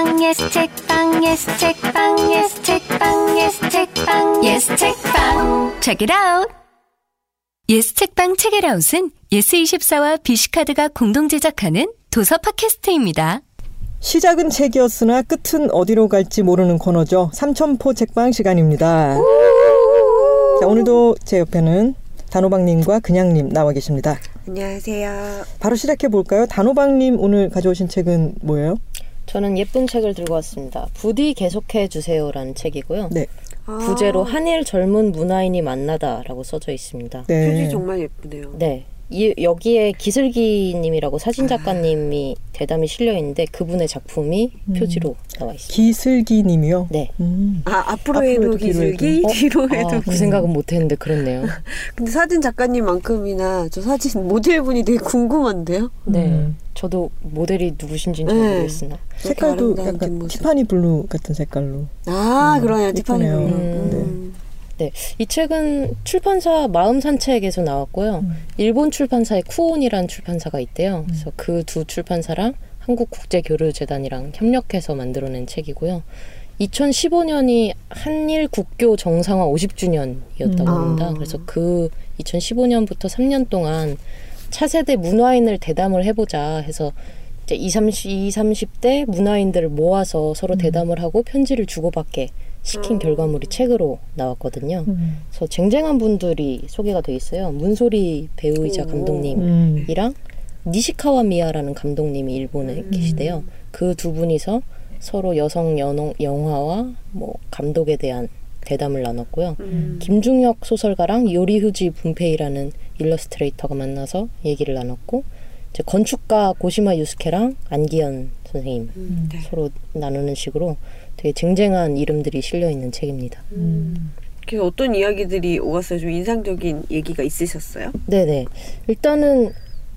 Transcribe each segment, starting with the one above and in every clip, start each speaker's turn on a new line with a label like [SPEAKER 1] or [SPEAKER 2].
[SPEAKER 1] 책방 예스 책방 예스 책방 예스 책방 예스 책방 예스 책방 Check it out. 예스 책방 책읽아웃은 예스24와 비시카드가 공동 제작하는 도서 팟캐스트입니다.
[SPEAKER 2] 시작은 책이었으나 끝은 어디로 갈지 모르는 코너죠. 삼천포 책방 시간입니다. 자, 오늘도 제 옆에는 단호박님과 그냥님 나와 계십니다.
[SPEAKER 3] 안녕하세요.
[SPEAKER 2] 바로 시작해 볼까요? 단호박님 오늘 가져오신 책은 뭐예요?
[SPEAKER 4] 저는 예쁜 책을 들고 왔습니다. 부디 계속해 주세요라는 책이고요.
[SPEAKER 2] 네.
[SPEAKER 4] 부제로 한일 젊은 문화인이 만나다라고 써져 있습니다.
[SPEAKER 2] 네.
[SPEAKER 3] 표지 정말 예쁘네요.
[SPEAKER 4] 네. 이, 여기에 기슬기님이라고 사진 작가님이 대담이 실려 있는데 그분의 작품이 표지로 나와 있습니다.
[SPEAKER 2] 기슬기 님이요?
[SPEAKER 4] 네.
[SPEAKER 2] 음.
[SPEAKER 3] 아 앞으로
[SPEAKER 2] 앞으로
[SPEAKER 3] 해도
[SPEAKER 2] 해도 뒤로 해도.
[SPEAKER 3] 뒤로 해도.
[SPEAKER 4] 아, 그 생각은 못했는데 그렇네요.
[SPEAKER 3] 근데 사진 작가님만큼이나 저 사진 모델분이 되게 궁금한데요.
[SPEAKER 4] 네.
[SPEAKER 2] 음.
[SPEAKER 4] 저도 모델이 누구신지는 잘
[SPEAKER 3] 네.
[SPEAKER 4] 모르겠으나
[SPEAKER 2] 색깔도 약간
[SPEAKER 3] 뒷모습.
[SPEAKER 2] 티파니 블루 같은 색깔로.
[SPEAKER 3] 아
[SPEAKER 2] 음,
[SPEAKER 3] 그러네요. 티파니. 블루.
[SPEAKER 4] 음.
[SPEAKER 3] 음.
[SPEAKER 4] 네. 이 책은 출판사 마음 산책에서 나왔고요.
[SPEAKER 2] 음.
[SPEAKER 4] 일본 출판사의 쿠온이라는 출판사가 있대요. 그래서 그 두 출판사랑 한국국제교류재단이랑 협력해서 만들어낸 책이고요. 2015년이 한일 국교 정상화 50주년이었다고
[SPEAKER 2] 음.
[SPEAKER 4] 합니다.
[SPEAKER 3] 아.
[SPEAKER 4] 그래서 그 2015년부터 3년 동안 차세대 문화인을 대담을 해보자 해서 이제 20, 30, 20, 30대 문화인들을 모아서 서로 대담을 하고 편지를 주고받게 시킨 결과물이 책으로 나왔거든요.
[SPEAKER 2] 음.
[SPEAKER 4] 그래서 쟁쟁한 분들이 소개가 돼 있어요. 문소리 배우이자
[SPEAKER 3] 오.
[SPEAKER 4] 감독님이랑
[SPEAKER 2] 음.
[SPEAKER 4] 니시카와 미야라는 감독님이 일본에 계시대요. 그 두 분이서 서로 여성 연홍, 영화와 뭐 감독에 대한 대담을 나눴고요.
[SPEAKER 3] 음.
[SPEAKER 4] 김중혁 소설가랑 요리후지 분페이라는 일러스트레이터가 만나서 얘기를 나눴고 이제 건축가 고시마 유스케랑 안기현 선생님
[SPEAKER 3] 음. 네.
[SPEAKER 4] 서로 나누는 식으로 되게 쟁쟁한 이름들이 실려 있는 책입니다.
[SPEAKER 2] 음.
[SPEAKER 3] 그래서 어떤 이야기들이 오갔어요? 좀 인상적인 얘기가 있으셨어요?
[SPEAKER 4] 네네. 일단은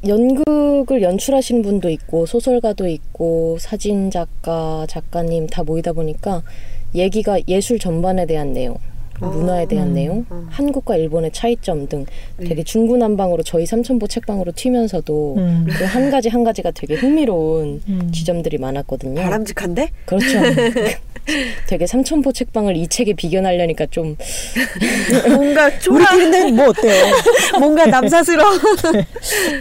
[SPEAKER 4] 연극을 연출하신 분도 있고 소설가도 있고 사진 작가, 작가님 다 모이다 보니까 얘기가 예술 전반에 대한 내용,
[SPEAKER 3] 아,
[SPEAKER 4] 문화에 대한
[SPEAKER 2] 음,
[SPEAKER 4] 내용,
[SPEAKER 3] 음.
[SPEAKER 4] 한국과 일본의 차이점 등
[SPEAKER 3] 네.
[SPEAKER 4] 되게 중구난방으로 저희 삼천포 책방으로 튀면서도
[SPEAKER 2] 음.
[SPEAKER 4] 그한 가지 한 가지가 되게 흥미로운
[SPEAKER 2] 음.
[SPEAKER 4] 지점들이 많았거든요.
[SPEAKER 3] 바람직한데?
[SPEAKER 4] 그렇죠. 되게 삼천포 책방을 이 책에 비견하려니까 좀
[SPEAKER 3] 뭔가 초라,
[SPEAKER 2] 우리끼리인데 뭐 어때요?
[SPEAKER 3] 뭔가 남사스러워.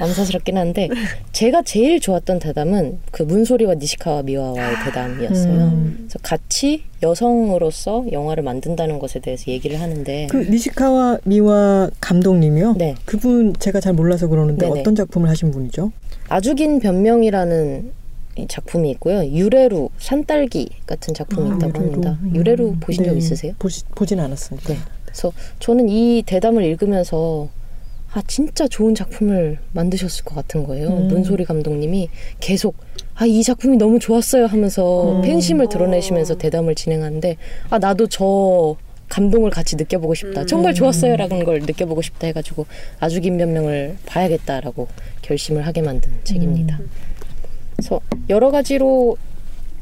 [SPEAKER 4] 남사스럽긴 한데 제가 제일 좋았던 대담은 그 문소리와 니시카와 미와와의 대담이었어요.
[SPEAKER 2] 음.
[SPEAKER 4] 그래서 같이 여성으로서 영화를 만든다는 것에 대해서 얘기를 하는데
[SPEAKER 2] 그 니시카와 미와 감독님이요?
[SPEAKER 4] 네.
[SPEAKER 2] 그분 제가 잘 몰라서 그러는데
[SPEAKER 4] 네네.
[SPEAKER 2] 어떤 작품을 하신 분이죠?
[SPEAKER 4] 아주 긴 변명이라는 이 작품이 있고요. 유레루 산딸기 같은 작품이
[SPEAKER 2] 아,
[SPEAKER 4] 있다고
[SPEAKER 2] 유레루.
[SPEAKER 4] 합니다.
[SPEAKER 2] 음.
[SPEAKER 4] 유레루 보신 적
[SPEAKER 2] 네.
[SPEAKER 4] 있으세요?
[SPEAKER 2] 보시, 보진 않았습니다.
[SPEAKER 4] 네. 그래서 저는 이 대담을 읽으면서 아 진짜 좋은 작품을 만드셨을 것 같은 거예요.
[SPEAKER 2] 음.
[SPEAKER 4] 문소리 감독님이 계속 아 이 작품이 너무 좋았어요 하면서
[SPEAKER 2] 음.
[SPEAKER 4] 팬심을 드러내시면서
[SPEAKER 3] 어.
[SPEAKER 4] 대담을 진행하는데 아 나도 저 감동을 같이 느껴보고 싶다.
[SPEAKER 3] 음.
[SPEAKER 4] 정말 좋았어요라는 걸 느껴보고 싶다 해가지고 아주 긴 변명을 봐야겠다라고 결심을 하게 만든 책입니다.
[SPEAKER 2] 음.
[SPEAKER 4] 그래서 여러 가지로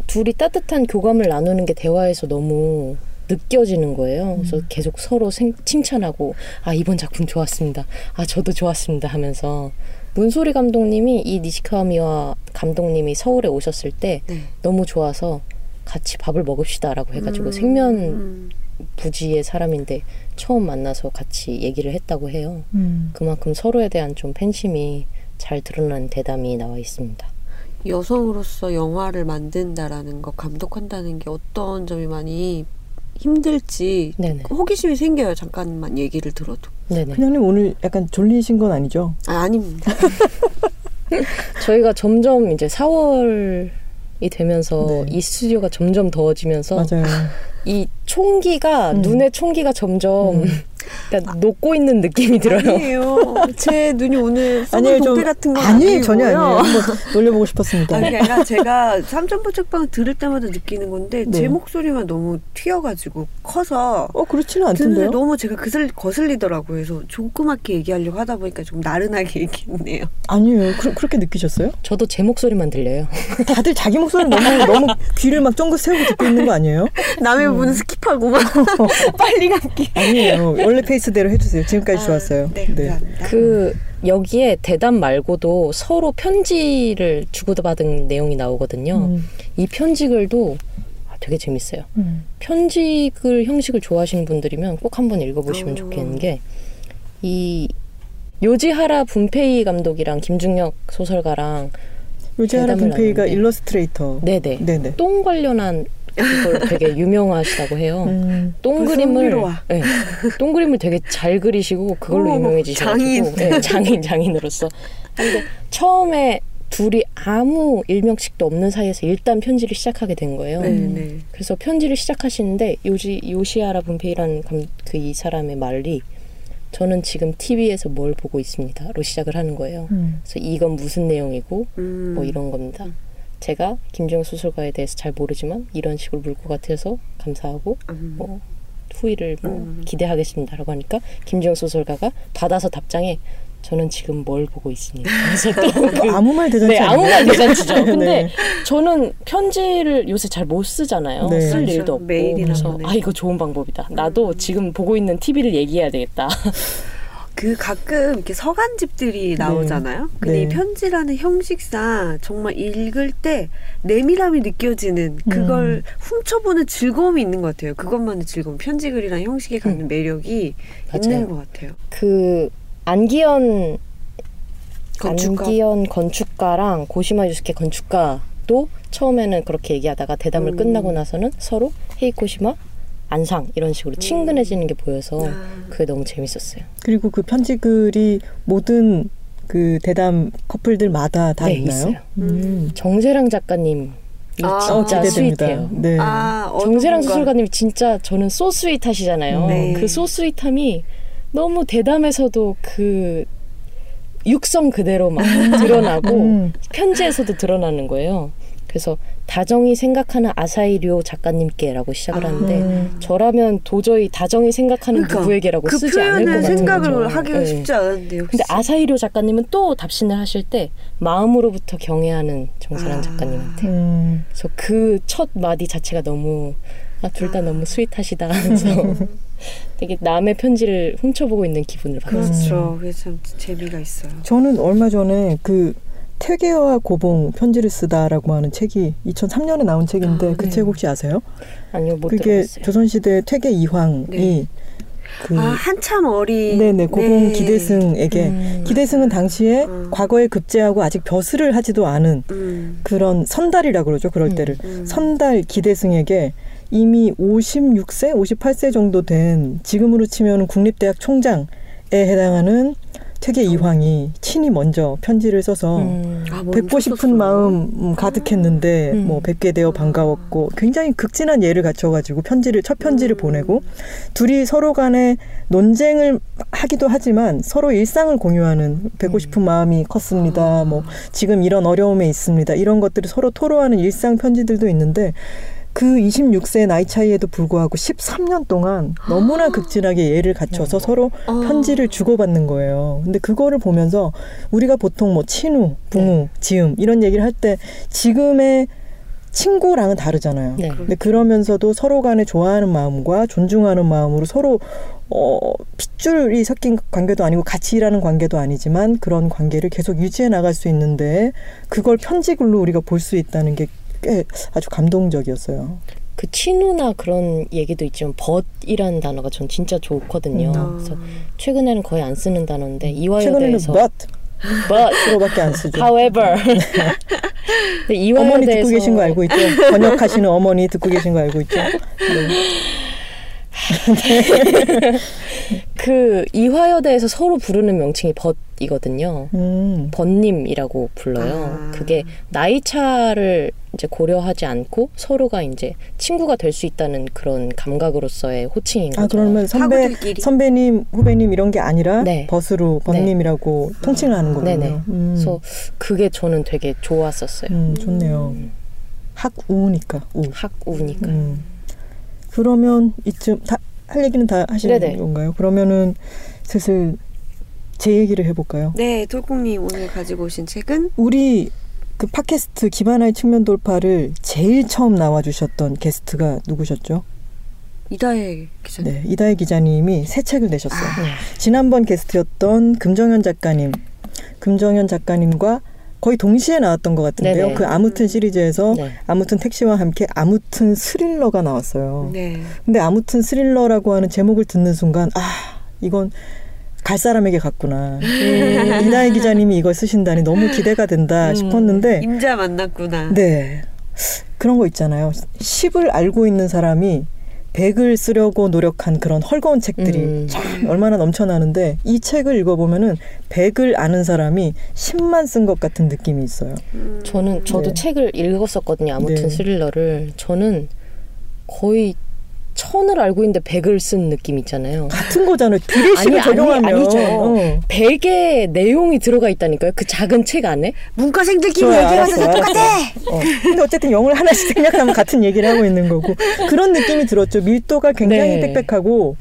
[SPEAKER 4] 둘이 따뜻한 교감을 나누는 게 대화에서 너무 느껴지는 거예요. 그래서
[SPEAKER 2] 음.
[SPEAKER 4] 계속 서로 생- 칭찬하고 아 이번 작품 좋았습니다. 아 저도 좋았습니다 하면서 문소리 감독님이 이 니시카와미와 감독님이 서울에 오셨을 때
[SPEAKER 3] 네.
[SPEAKER 4] 너무 좋아서 같이 밥을 먹읍시다라고 해가지고
[SPEAKER 3] 음.
[SPEAKER 4] 생면
[SPEAKER 3] 음.
[SPEAKER 4] 부지의 사람인데 처음 만나서 같이 얘기를 했다고 해요.
[SPEAKER 2] 음.
[SPEAKER 4] 그만큼 서로에 대한 좀 팬심이 잘 드러난 대담이 나와 있습니다.
[SPEAKER 3] 여성으로서 영화를 만든다라는 거 감독한다는 게 어떤 점이 많이 힘들지
[SPEAKER 4] 네네.
[SPEAKER 3] 호기심이 생겨요. 잠깐만 얘기를 들어도.
[SPEAKER 4] 네네.
[SPEAKER 2] 그냥님 오늘 약간 졸리신 건 아니죠?
[SPEAKER 3] 아, 아닙니다.
[SPEAKER 4] 저희가 점점 이제 4월이 되면서
[SPEAKER 2] 네.
[SPEAKER 4] 이 스튜디오가 점점 더워지면서
[SPEAKER 2] 맞아요.
[SPEAKER 4] 이 총기가
[SPEAKER 2] 음.
[SPEAKER 4] 눈의 총기가 점점 그러니까 녹고 있는 느낌이 들어요.
[SPEAKER 3] 아니에요. 제 눈이 오늘
[SPEAKER 2] 아니에요,
[SPEAKER 3] 썩은
[SPEAKER 2] 좀
[SPEAKER 3] 도깨 같은 건
[SPEAKER 2] 아니에요,
[SPEAKER 3] 아니고요.
[SPEAKER 2] 전혀 아니에요. 한번 놀려보고 싶었습니다.
[SPEAKER 3] 아니, 아니라 제가 삼천포 책방 들을 때마다 느끼는 건데
[SPEAKER 2] 네.
[SPEAKER 3] 제 목소리만 너무 튀어가지고 커서
[SPEAKER 2] 어 그렇지는 않던데요.
[SPEAKER 3] 너무 제가 그슬, 거슬리더라고요. 그래서 조그맣게 얘기하려고 하다 보니까 좀 나른하게 얘기했네요.
[SPEAKER 2] 아니에요. 그, 그렇게 느끼셨어요?
[SPEAKER 4] 저도 제 목소리만 들려요.
[SPEAKER 2] 다들 자기 목소리 너무 너무 귀를 막 쫑긋 세우고 듣고 있는 거 아니에요?
[SPEAKER 3] 남의 부분은 skip하고 막 빨리 감기.
[SPEAKER 2] 아니에요. 원래 페이스대로 해주세요. 지금까지 좋았어요.
[SPEAKER 3] 네, 감사합니다.
[SPEAKER 4] 그 여기에 대담 말고도 서로 편지를 주고받은 내용이 나오거든요.
[SPEAKER 2] 음.
[SPEAKER 4] 이 편지글도 아, 되게 재밌어요.
[SPEAKER 2] 음.
[SPEAKER 4] 편지글 형식을 좋아하시는 분들이면 꼭 한번 읽어보시면
[SPEAKER 3] 어.
[SPEAKER 4] 좋겠는 게 이 요지하라 분페이 감독이랑 김중혁 소설가랑
[SPEAKER 2] 요지하라 분페이가. 일러스트레이터.
[SPEAKER 4] 네네
[SPEAKER 2] 네네.
[SPEAKER 4] 똥 관련한 그걸 되게 유명하시다고 해요.
[SPEAKER 2] 음.
[SPEAKER 4] 똥
[SPEAKER 3] 벌써
[SPEAKER 4] 그림을
[SPEAKER 3] 흥미로워.
[SPEAKER 4] 네, 똥 그림을 되게 잘 그리시고 그걸로
[SPEAKER 3] 오,
[SPEAKER 4] 유명해지셔가지고
[SPEAKER 3] 장인.
[SPEAKER 4] 네, 장인 장인으로서 근데 처음에 둘이 아무 일명식도 없는 사이에서 일단 편지를 시작하게 된 거예요.
[SPEAKER 3] 네, 네.
[SPEAKER 4] 그래서 편지를 시작하시는데 요지 요시아라 분페이라는 그 이 사람의 말이 저는 지금 TV에서 뭘 보고 있습니다로 시작을 하는 거예요.
[SPEAKER 2] 음.
[SPEAKER 4] 그래서 이건 무슨 내용이고
[SPEAKER 3] 음.
[SPEAKER 4] 뭐 이런 겁니다. 제가 김정은 소설가에 대해서 잘 모르지만 이런 식으로 물 것 같아서 감사하고
[SPEAKER 3] 음.
[SPEAKER 4] 뭐 후기를 뭐
[SPEAKER 3] 음.
[SPEAKER 4] 기대하겠습니다라고 하니까 김정 소설가가 받아서 답장에 저는 지금 뭘 보고 있습니다. 그래서 또 그,
[SPEAKER 2] 뭐 아무 말 대잔치
[SPEAKER 4] 네? 아무 말 대잔치죠. 근데
[SPEAKER 2] 네.
[SPEAKER 4] 저는 편지를 요새 잘 못 쓰잖아요.
[SPEAKER 2] 네.
[SPEAKER 4] 쓸
[SPEAKER 3] 그렇죠.
[SPEAKER 4] 일도 없고 그래서. 아 이거 좋은 방법이다. 나도 지금 보고 있는 TV를 얘기해야 되겠다.
[SPEAKER 3] 그 가끔 이렇게 서간집들이 나오잖아요. 근데
[SPEAKER 2] 네.
[SPEAKER 3] 이 편지라는 형식상 정말 읽을 때 내밀함이 느껴지는 그걸 훔쳐보는 즐거움이 있는 것 같아요. 그것만의 즐거움. 편지글이라는 형식에 갖는 매력이
[SPEAKER 4] 맞아요.
[SPEAKER 3] 있는 것 같아요.
[SPEAKER 4] 그 안기현
[SPEAKER 3] 건축가.
[SPEAKER 4] 안기현 건축가랑 고시마 유스케 건축가도 처음에는 그렇게 얘기하다가 대담을
[SPEAKER 3] 음.
[SPEAKER 4] 끝나고 나서는 서로 헤이 고시마 안상 이런 식으로 친근해지는 게 보여서
[SPEAKER 3] 아.
[SPEAKER 4] 그게 너무 재밌었어요.
[SPEAKER 2] 그리고 그 편지글이 모든 그 대담 커플들마다 다
[SPEAKER 4] 네,
[SPEAKER 2] 있나요?
[SPEAKER 4] 있어요.
[SPEAKER 2] 음.
[SPEAKER 4] 정세랑 작가님이
[SPEAKER 3] 아,
[SPEAKER 4] 진짜
[SPEAKER 2] 기대됩니다.
[SPEAKER 4] 스윗해요.
[SPEAKER 2] 네.
[SPEAKER 3] 아,
[SPEAKER 4] 정세랑 소설가님이 진짜 저는 소스윗하시잖아요.
[SPEAKER 3] 네.
[SPEAKER 4] 그 소스윗함이 너무 대담에서도 그 육성 그대로 막 드러나고
[SPEAKER 2] 음.
[SPEAKER 4] 편지에서도 드러나는 거예요. 그래서 다정이 생각하는 아사히료 작가님께라고 시작을
[SPEAKER 3] 아.
[SPEAKER 4] 하는데
[SPEAKER 2] 음.
[SPEAKER 4] 저라면 도저히 다정이 생각하는
[SPEAKER 3] 그러니까
[SPEAKER 4] 누구에게라고
[SPEAKER 3] 그
[SPEAKER 4] 쓰지 않을 것 같은
[SPEAKER 3] 생각을
[SPEAKER 4] 거죠.
[SPEAKER 3] 하기가
[SPEAKER 4] 네.
[SPEAKER 3] 쉽지 않은데 역시.
[SPEAKER 4] 근데 아사히료 작가님은 또 답신을 하실 때 마음으로부터 경애하는 정세란
[SPEAKER 3] 아.
[SPEAKER 4] 작가님한테
[SPEAKER 2] 음.
[SPEAKER 4] 그래서 그 첫 마디 자체가 너무 아, 둘다
[SPEAKER 3] 아.
[SPEAKER 4] 너무 스윗하시다 하면서 되게 남의 편지를 훔쳐보고 있는 기분을 받았어요.
[SPEAKER 3] 그렇죠. 그게 참 재미가 있어요.
[SPEAKER 2] 저는 얼마 전에 그 퇴계와 고봉 편지를 쓰다라고 하는 책이 2003년에 나온 책인데
[SPEAKER 3] 아,
[SPEAKER 2] 그
[SPEAKER 4] 네.
[SPEAKER 2] 책 혹시 아세요?
[SPEAKER 4] 아니요 못
[SPEAKER 2] 그게
[SPEAKER 4] 들어봤어요.
[SPEAKER 2] 조선시대 퇴계 이황이
[SPEAKER 3] 네.
[SPEAKER 2] 그
[SPEAKER 3] 아 한참 어린.
[SPEAKER 2] 네네 고봉
[SPEAKER 3] 네.
[SPEAKER 2] 기대승에게
[SPEAKER 4] 음.
[SPEAKER 2] 기대승은 당시에
[SPEAKER 3] 음.
[SPEAKER 2] 과거에 급제하고 아직 벼슬을 하지도 않은
[SPEAKER 3] 음.
[SPEAKER 2] 그런 선달이라 그러죠 그럴
[SPEAKER 4] 음.
[SPEAKER 2] 때를
[SPEAKER 3] 음.
[SPEAKER 2] 선달 기대승에게 이미 56세, 58세 정도 된 지금으로 치면 국립대학 총장에 해당하는 퇴계 이황이 친히 먼저 편지를 써서
[SPEAKER 4] 음.
[SPEAKER 3] 아,
[SPEAKER 2] 뵙고 싶은
[SPEAKER 3] 썼어요.
[SPEAKER 2] 마음 음, 가득했는데
[SPEAKER 4] 음.
[SPEAKER 2] 뭐 뵙게 되어 반가웠고 굉장히 극진한 예를 갖춰가지고 편지를 첫 편지를
[SPEAKER 3] 음.
[SPEAKER 2] 보내고 둘이 서로 간에 논쟁을 하기도 하지만 서로 일상을 공유하는 뵙고
[SPEAKER 4] 음.
[SPEAKER 2] 싶은 마음이 컸습니다. 뭐 지금 이런 어려움에 있습니다. 이런 것들을 서로 토로하는 일상 편지들도 있는데 그 26세 나이 차이에도 불구하고 13년 동안 너무나 극진하게 예를 갖춰서 서로
[SPEAKER 3] 아.
[SPEAKER 2] 편지를 주고받는 거예요. 근데 그거를 보면서 우리가 보통 뭐 친우, 붕우, 지음 이런 얘기를 할 때 지금의 친구랑은 다르잖아요.
[SPEAKER 4] 네.
[SPEAKER 2] 근데 그러면서도 서로 간에 좋아하는 마음과 존중하는 마음으로 서로 어, 핏줄이 섞인 관계도 아니고 같이 일하는 관계도 아니지만 그런 관계를 계속 유지해 나갈 수 있는데 그걸 편지글로 우리가 볼 수 있다는 게 꽤 아주 감동적이었어요.
[SPEAKER 4] 그 친우나 그런 얘기도 있지만 벗이라는 단어가 전 진짜 좋거든요.
[SPEAKER 3] 음.
[SPEAKER 4] 그래서 최근에는 거의 안 쓰는 단어인데 이화여대에서
[SPEAKER 2] but
[SPEAKER 4] but
[SPEAKER 2] 그거밖에 안 쓰죠.
[SPEAKER 4] however
[SPEAKER 2] 어머니 듣고 계신 거 알고 있죠? 번역하시는 어머니 듣고 계신 거 알고 있죠? 네.
[SPEAKER 4] 그 이화여대에서 서로 부르는 명칭이 벗 이거든요.
[SPEAKER 2] 음.
[SPEAKER 4] 번님이라고 불러요.
[SPEAKER 3] 아.
[SPEAKER 4] 그게 나이 차를 이제 고려하지 않고 서로가 이제 친구가 될 수 있다는 그런 감각으로서의 호칭인 거죠.
[SPEAKER 2] 아 그러면 선배. 선배님 후배님 이런 게 아니라
[SPEAKER 4] 네.
[SPEAKER 2] 벗으로 번님이라고 통칭을 하는 거군요.
[SPEAKER 4] 네네.
[SPEAKER 2] 음.
[SPEAKER 4] 그래서 그게 저는 되게 좋았었어요.
[SPEAKER 2] 음, 좋네요. 학우니까 우.
[SPEAKER 4] 학우니까.
[SPEAKER 2] 음. 그러면 이쯤 다 할 얘기는 다 하시는
[SPEAKER 4] 네네.
[SPEAKER 2] 건가요? 그러면은 슬슬 제 얘기를 해볼까요?
[SPEAKER 3] 네, 돌콩님 오늘 가지고 오신 책은
[SPEAKER 2] 우리 그 팟캐스트 기반화의 측면 돌파를 제일 처음 나와주셨던 게스트가 누구셨죠?
[SPEAKER 3] 이다혜 기자님.
[SPEAKER 2] 네, 이다혜 기자님이 새 책을 내셨어요.
[SPEAKER 3] 아.
[SPEAKER 4] 네.
[SPEAKER 2] 지난번 게스트였던 금정현 작가님 금정현 작가님과 거의 동시에 나왔던 것 같은데요.
[SPEAKER 4] 네네.
[SPEAKER 2] 그 아무튼 시리즈에서
[SPEAKER 4] 네.
[SPEAKER 2] 아무튼 택시와 함께 아무튼 스릴러가 나왔어요.
[SPEAKER 3] 네.
[SPEAKER 2] 근데 아무튼 스릴러라고 하는 제목을 듣는 순간 아 이건 갈 사람에게 갔구나. 음, 이나희 기자님이 이걸 쓰신다니 너무 기대가 된다
[SPEAKER 3] 음,
[SPEAKER 2] 싶었는데
[SPEAKER 3] 임자 만났구나.
[SPEAKER 2] 네 그런 거 있잖아요. 10을 알고 있는 사람이 100을 쓰려고 노력한 그런 헐거운 책들이
[SPEAKER 4] 음.
[SPEAKER 2] 참 얼마나 넘쳐나는데 이 책을 읽어보면은 100을 아는 사람이 10만 쓴 것 같은 느낌이 있어요.
[SPEAKER 3] 음.
[SPEAKER 4] 저는 저도
[SPEAKER 2] 네.
[SPEAKER 4] 책을 읽었었거든요. 아무튼
[SPEAKER 2] 네.
[SPEAKER 4] 스릴러를 저는 거의 천을 알고 있는데 백을 쓴 느낌 있잖아요.
[SPEAKER 2] 같은 거잖아요. 비례식을
[SPEAKER 4] 아니,
[SPEAKER 2] 적용하면
[SPEAKER 4] 아니, 아니죠.
[SPEAKER 2] 어.
[SPEAKER 4] 백의 내용이 들어가 있다니까요. 그 작은 책 안에.
[SPEAKER 3] 문과생들끼리 다 똑같아.
[SPEAKER 2] 어. 근데 어쨌든 영을 하나씩 생략하면 같은 얘기를 하고 있는 거고 그런 느낌이 들었죠. 밀도가 굉장히
[SPEAKER 4] 네.
[SPEAKER 2] 빽빽하고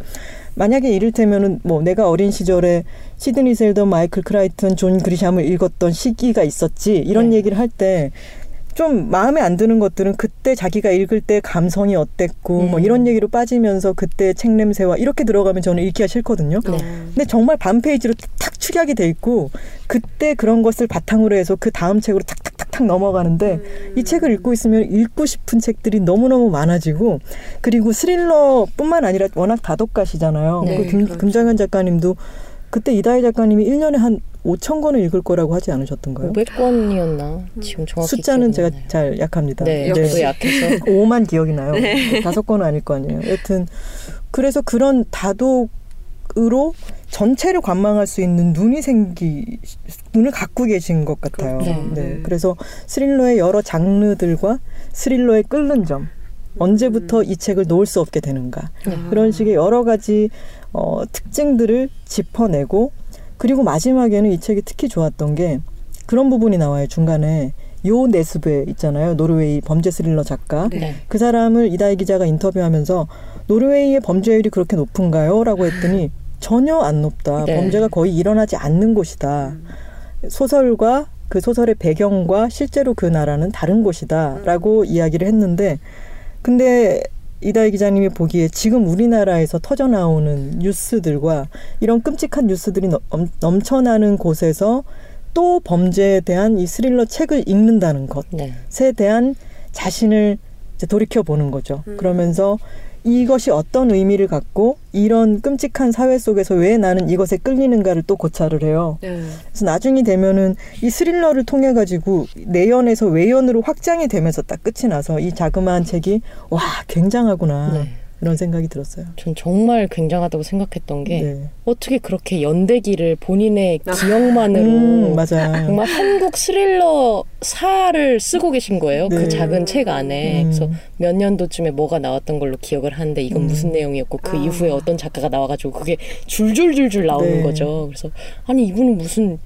[SPEAKER 2] 만약에 이를테면은 뭐 내가 어린 시절에 시드니 셀던, 마이클 크라이튼, 존 그리샴을 읽었던 시기가 있었지 이런
[SPEAKER 4] 네.
[SPEAKER 2] 얘기를 할 때 좀 마음에 안 드는 것들은 그때 자기가 읽을 때 감성이 어땠고 뭐
[SPEAKER 4] 음.
[SPEAKER 2] 이런 얘기로 빠지면서 그때 책 냄새와 이렇게 들어가면 저는 읽기가 싫거든요.
[SPEAKER 3] 네.
[SPEAKER 2] 근데 정말 반 페이지로 탁 축약이 돼 있고 그때 그런 것을 바탕으로 해서 그 다음 책으로 탁탁탁탁 넘어가는데
[SPEAKER 3] 음.
[SPEAKER 2] 이 책을 읽고 있으면 읽고 싶은 책들이 너무너무 많아지고 그리고 스릴러뿐만 아니라 워낙 다독가시잖아요.
[SPEAKER 4] 네,
[SPEAKER 2] 그 금,
[SPEAKER 3] 그렇죠.
[SPEAKER 2] 금정현 작가님도 그때 이다희 작가님이 1년에 한 5천 권을 읽을 거라고 하지 않으셨던가요?
[SPEAKER 4] 500권이었나? 지금 정확히
[SPEAKER 2] 숫자는 제가
[SPEAKER 4] 나요.
[SPEAKER 2] 잘 약합니다.
[SPEAKER 4] 네,
[SPEAKER 3] 역시.
[SPEAKER 4] 저도 약해서
[SPEAKER 2] 5만 기억이 나요. 다섯 권은 아닐 거 아니에요. 여튼 그래서 그런 다독으로 전체를 관망할 수 있는 눈이 생기 눈을 갖고 계신 것 같아요.
[SPEAKER 4] 그렇죠.
[SPEAKER 2] 네.
[SPEAKER 3] 네.
[SPEAKER 2] 그래서 스릴러의 여러 장르들과 스릴러의 끓는 점 언제부터 이 책을 놓을 수 없게 되는가
[SPEAKER 4] 네.
[SPEAKER 2] 그런 식의 여러 가지 어, 특징들을 짚어내고 그리고 마지막에는 이 책이 특히 좋았던 게 그런 부분이 나와요 중간에 요 네스베 있잖아요 노르웨이 범죄 스릴러 작가
[SPEAKER 3] 네.
[SPEAKER 4] 네.
[SPEAKER 2] 그 사람을 이다희 기자가 인터뷰하면서 노르웨이의 범죄율이 그렇게 높은가요? 라고 했더니 전혀 안 높다.
[SPEAKER 4] 네.
[SPEAKER 2] 범죄가 거의 일어나지 않는 곳이다. 소설과 그 소설의 배경과 실제로 그 나라는 다른 곳이다. 라고 이야기를 했는데 근데 이다희 기자님이 보기에 지금 우리나라에서 터져 나오는 뉴스들과 이런 끔찍한 뉴스들이 넘, 넘쳐나는 곳에서 또 범죄에 대한 이 스릴러 책을 읽는다는 것.
[SPEAKER 4] 네.
[SPEAKER 2] 에 대한 자신을 돌이켜 보는 거죠.
[SPEAKER 3] 음.
[SPEAKER 2] 그러면서 이것이 어떤 의미를 갖고 이런 끔찍한 사회 속에서 왜 나는 이것에 끌리는가를 또 고찰을 해요.
[SPEAKER 3] 네.
[SPEAKER 2] 그래서 나중이 되면은 이 스릴러를 통해 가지고 내연에서 외연으로 확장이 되면서 딱 끝이 나서 이 자그마한 책이 와 굉장하구나
[SPEAKER 4] 네.
[SPEAKER 2] 이런 생각이 들었어요.
[SPEAKER 4] 전 정말 굉장하다고 생각했던 게
[SPEAKER 2] 네.
[SPEAKER 4] 어떻게 그렇게 연대기를 본인의
[SPEAKER 3] 아.
[SPEAKER 4] 기억만으로
[SPEAKER 2] 음, 맞아요.
[SPEAKER 4] 정말 한국 스릴러 사를 쓰고 계신 거예요.
[SPEAKER 2] 네.
[SPEAKER 4] 그 작은 책 안에.
[SPEAKER 2] 음.
[SPEAKER 4] 그래서 몇 년도쯤에 뭐가 나왔던 걸로 기억을 하는데 이건
[SPEAKER 2] 음.
[SPEAKER 4] 무슨 내용이었고 그
[SPEAKER 3] 아.
[SPEAKER 4] 이후에 어떤 작가가 나와가지고 그게 줄줄줄줄 나오는
[SPEAKER 2] 네.
[SPEAKER 4] 거죠. 그래서 아니 이분은 무슨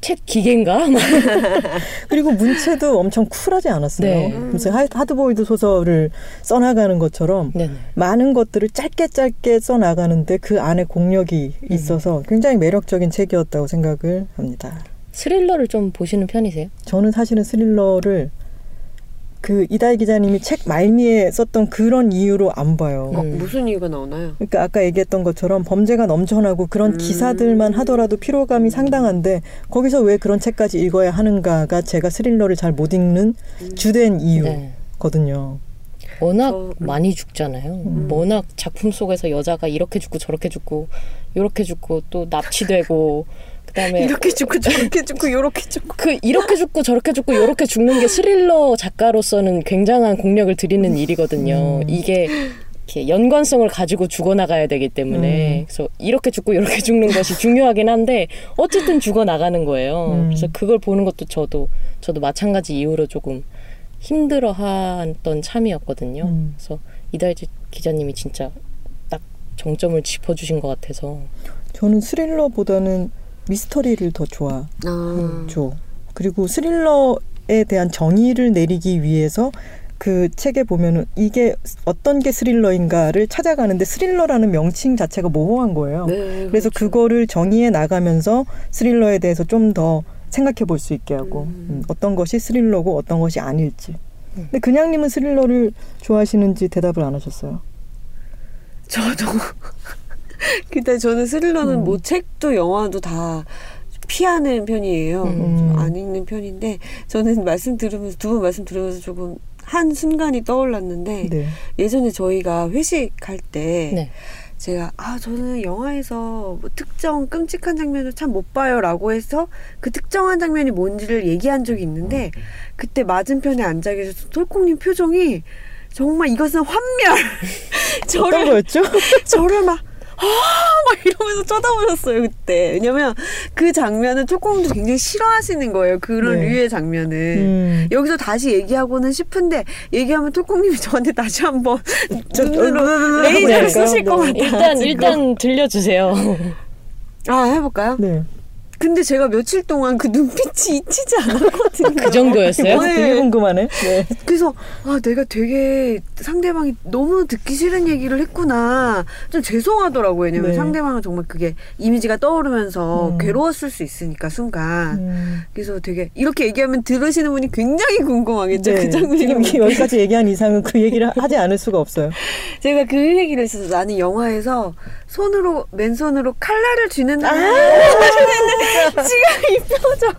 [SPEAKER 4] 책 기계인가? 막
[SPEAKER 2] 그리고 문체도 엄청 쿨하지 않았어요.
[SPEAKER 4] 네.
[SPEAKER 2] 무슨 하- 하드보이드 소설을 써나가는 것처럼
[SPEAKER 4] 네네.
[SPEAKER 2] 많은 것들을 짧게 짧게 써나가는데 그 안에 공력이
[SPEAKER 4] 음.
[SPEAKER 2] 있어서 굉장히 매력적인 책이었다고 생각을 합니다.
[SPEAKER 4] 스릴러를 좀 보시는 편이세요?
[SPEAKER 2] 저는 사실은 스릴러를 그 이다희 기자님이 책 말미에 썼던 그런 이유로 안 봐요.
[SPEAKER 3] 어,
[SPEAKER 4] 음.
[SPEAKER 3] 무슨 이유가 나오나요?
[SPEAKER 2] 그러니까 아까 얘기했던 것처럼 범죄가 넘쳐나고 그런
[SPEAKER 3] 음.
[SPEAKER 2] 기사들만 하더라도 피로감이 상당한데 거기서 왜 그런 책까지 읽어야 하는가가 제가 스릴러를 잘 못 읽는
[SPEAKER 3] 음.
[SPEAKER 2] 주된
[SPEAKER 4] 네.
[SPEAKER 2] 이유거든요.
[SPEAKER 4] 워낙
[SPEAKER 3] 저- 음.
[SPEAKER 4] 많이 죽잖아요.
[SPEAKER 2] 음.
[SPEAKER 4] 워낙 작품 속에서 여자가 이렇게 죽고 저렇게 죽고 이렇게 죽고 또 납치되고 그다음에
[SPEAKER 3] 이렇게 죽고 저렇게 죽고 요렇게 죽고
[SPEAKER 4] 그 이렇게 죽고 저렇게 죽고 이렇게 죽는 게 스릴러 작가로서는 굉장한 공력을 들이는 일이거든요.
[SPEAKER 2] 음.
[SPEAKER 4] 이게 이렇게 연관성을 가지고 죽어나가야 되기 때문에
[SPEAKER 2] 음.
[SPEAKER 4] 그래서 이렇게 죽고 이렇게 죽는 것이 중요하긴 한데 어쨌든 죽어나가는 거예요.
[SPEAKER 2] 음.
[SPEAKER 4] 그래서 그걸 보는 것도 저도 저도 마찬가지 이유로 조금 힘들어했던 참이었거든요.
[SPEAKER 2] 음.
[SPEAKER 4] 그래서 이달지 기자님이 진짜 딱 정점을 짚어주신 것 같아서
[SPEAKER 2] 저는 스릴러보다는 미스터리를 더 좋아하죠.
[SPEAKER 3] 아.
[SPEAKER 2] 그리고 스릴러에 대한 정의를 내리기 위해서 그 책에 보면은 이게 어떤 게 스릴러인가를 찾아가는데 스릴러라는 명칭 자체가 모호한 거예요.
[SPEAKER 3] 네,
[SPEAKER 2] 그래서
[SPEAKER 3] 그렇죠.
[SPEAKER 2] 그거를 정의해 나가면서 스릴러에 대해서 좀 더 생각해 볼 수 있게 하고
[SPEAKER 3] 음.
[SPEAKER 2] 음, 어떤 것이 스릴러고 어떤 것이 아닐지. 근데 그냥님은 스릴러를 좋아하시는지 대답을 안 하셨어요.
[SPEAKER 3] 저도 근데 저는 스릴러는
[SPEAKER 2] 음.
[SPEAKER 3] 뭐 책도 영화도 다 피하는 편이에요.
[SPEAKER 4] 음.
[SPEAKER 3] 좀안 읽는 편인데 저는 말씀 들으면서 두 분 말씀 들으면서 조금 한 순간이 떠올랐는데
[SPEAKER 2] 네.
[SPEAKER 3] 예전에 저희가 회식할 때
[SPEAKER 4] 네.
[SPEAKER 3] 제가 아 저는 영화에서 뭐 특정 끔찍한 장면을 참 못 봐요라고 해서 그 특정한 장면이 뭔지를 얘기한 적이 있는데 그때 맞은편에 앉아 계셔서 톨콩님 표정이 정말 이것은 환멸 저를
[SPEAKER 2] 거였죠?
[SPEAKER 3] 저를 막 아, 막 이러면서 쳐다보셨어요 그때 왜냐면 그 장면은 톨콩님도 굉장히 싫어하시는 거예요 그런
[SPEAKER 2] 네.
[SPEAKER 3] 류의 장면은
[SPEAKER 2] 음.
[SPEAKER 3] 여기서 다시 얘기하고는 싶은데 얘기하면 톨콩님이 저한테 다시 한번
[SPEAKER 2] 저-
[SPEAKER 3] 눈으로
[SPEAKER 2] 어,
[SPEAKER 3] 레이저를? 쏘실 것
[SPEAKER 2] 네.
[SPEAKER 3] 같아요
[SPEAKER 4] 일단. 일단 들려주세요.
[SPEAKER 3] 아 해볼까요?
[SPEAKER 2] 네.
[SPEAKER 3] 근데 제가 며칠 동안 그 눈빛이 잊히지 않았거든요.
[SPEAKER 4] 그 정도였어요?
[SPEAKER 3] 네.
[SPEAKER 2] 되게 궁금하네. 네.
[SPEAKER 3] 그래서 아 내가 되게 상대방이 너무 듣기 싫은 얘기를 했구나. 좀 죄송하더라고요. 왜냐면
[SPEAKER 2] 네.
[SPEAKER 3] 상대방은 정말 그게 이미지가 떠오르면서
[SPEAKER 2] 음.
[SPEAKER 3] 괴로웠을 수 있으니까 순간.
[SPEAKER 2] 음.
[SPEAKER 3] 그래서 되게 이렇게 얘기하면 들으시는 분이 굉장히 궁금하겠죠. 그 장면이
[SPEAKER 2] 지금. 여기까지 얘기한 이상은 그 얘기를 하지 않을 수가 없어요.
[SPEAKER 3] 제가 그 얘기를 했어서 나는 영화에서 손으로 맨손으로 칼날을 쥐는
[SPEAKER 2] 아!
[SPEAKER 3] 지금 이 표정.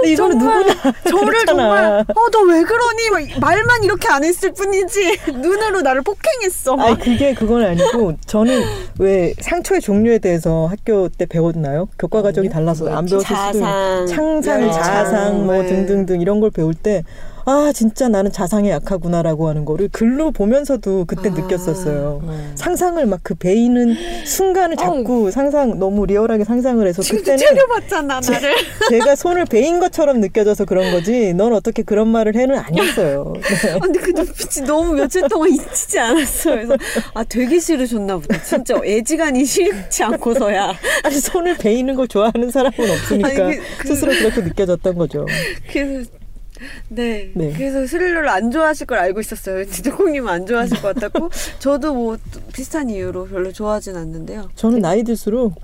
[SPEAKER 2] 근데 이거는 누구나
[SPEAKER 3] 저를
[SPEAKER 2] 그렇잖아.
[SPEAKER 3] 정말 어너 왜 그러니 막 말만 이렇게 안 했을 뿐이지 눈으로 나를 폭행했어 막.
[SPEAKER 2] 아니 그게 그건 아니고 저는 왜 상처의 종류에 대해서 학교 때 배웠나요? 교과 과정이 달라서 안 배웠을 수도 있고
[SPEAKER 3] 자상,
[SPEAKER 2] 창상,
[SPEAKER 3] 열창,
[SPEAKER 2] 자상 뭐
[SPEAKER 3] 네.
[SPEAKER 2] 등등등 이런 걸 배울 때 아 진짜 나는 자상에 약하구나라고 하는 거를 글로 보면서도 그때
[SPEAKER 3] 아.
[SPEAKER 2] 느꼈었어요.
[SPEAKER 4] 음.
[SPEAKER 2] 상상을 막 그 베이는 순간을 자꾸 상상 너무 리얼하게 상상을 해서 그때는
[SPEAKER 3] 체려봤잖아 나를
[SPEAKER 2] 제 가 손을 베인 것처럼 느껴져서 그런 거지 넌 어떻게 그런 말을 해는 아니었어요. 네.
[SPEAKER 3] 근데 그 눈빛이 너무 며칠 동안 잊히지 않았어 그래서 아 되게 싫으셨나 보다 진짜 애지간히 싫지 않고서야
[SPEAKER 2] 아니 손을 베이는 걸 좋아하는 사람은 없으니까
[SPEAKER 3] 아니, 그- 그-
[SPEAKER 2] 스스로 그렇게 느껴졌던 거죠.
[SPEAKER 3] 그래서 네.
[SPEAKER 2] 네.
[SPEAKER 3] 그래서 스릴러를 안 좋아하실 걸 알고 있었어요. 지도콩님은 안 좋아하실 것 같았고 저도 뭐또 비슷한 이유로 별로 좋아하진 않는데요.
[SPEAKER 2] 저는 나이 들수록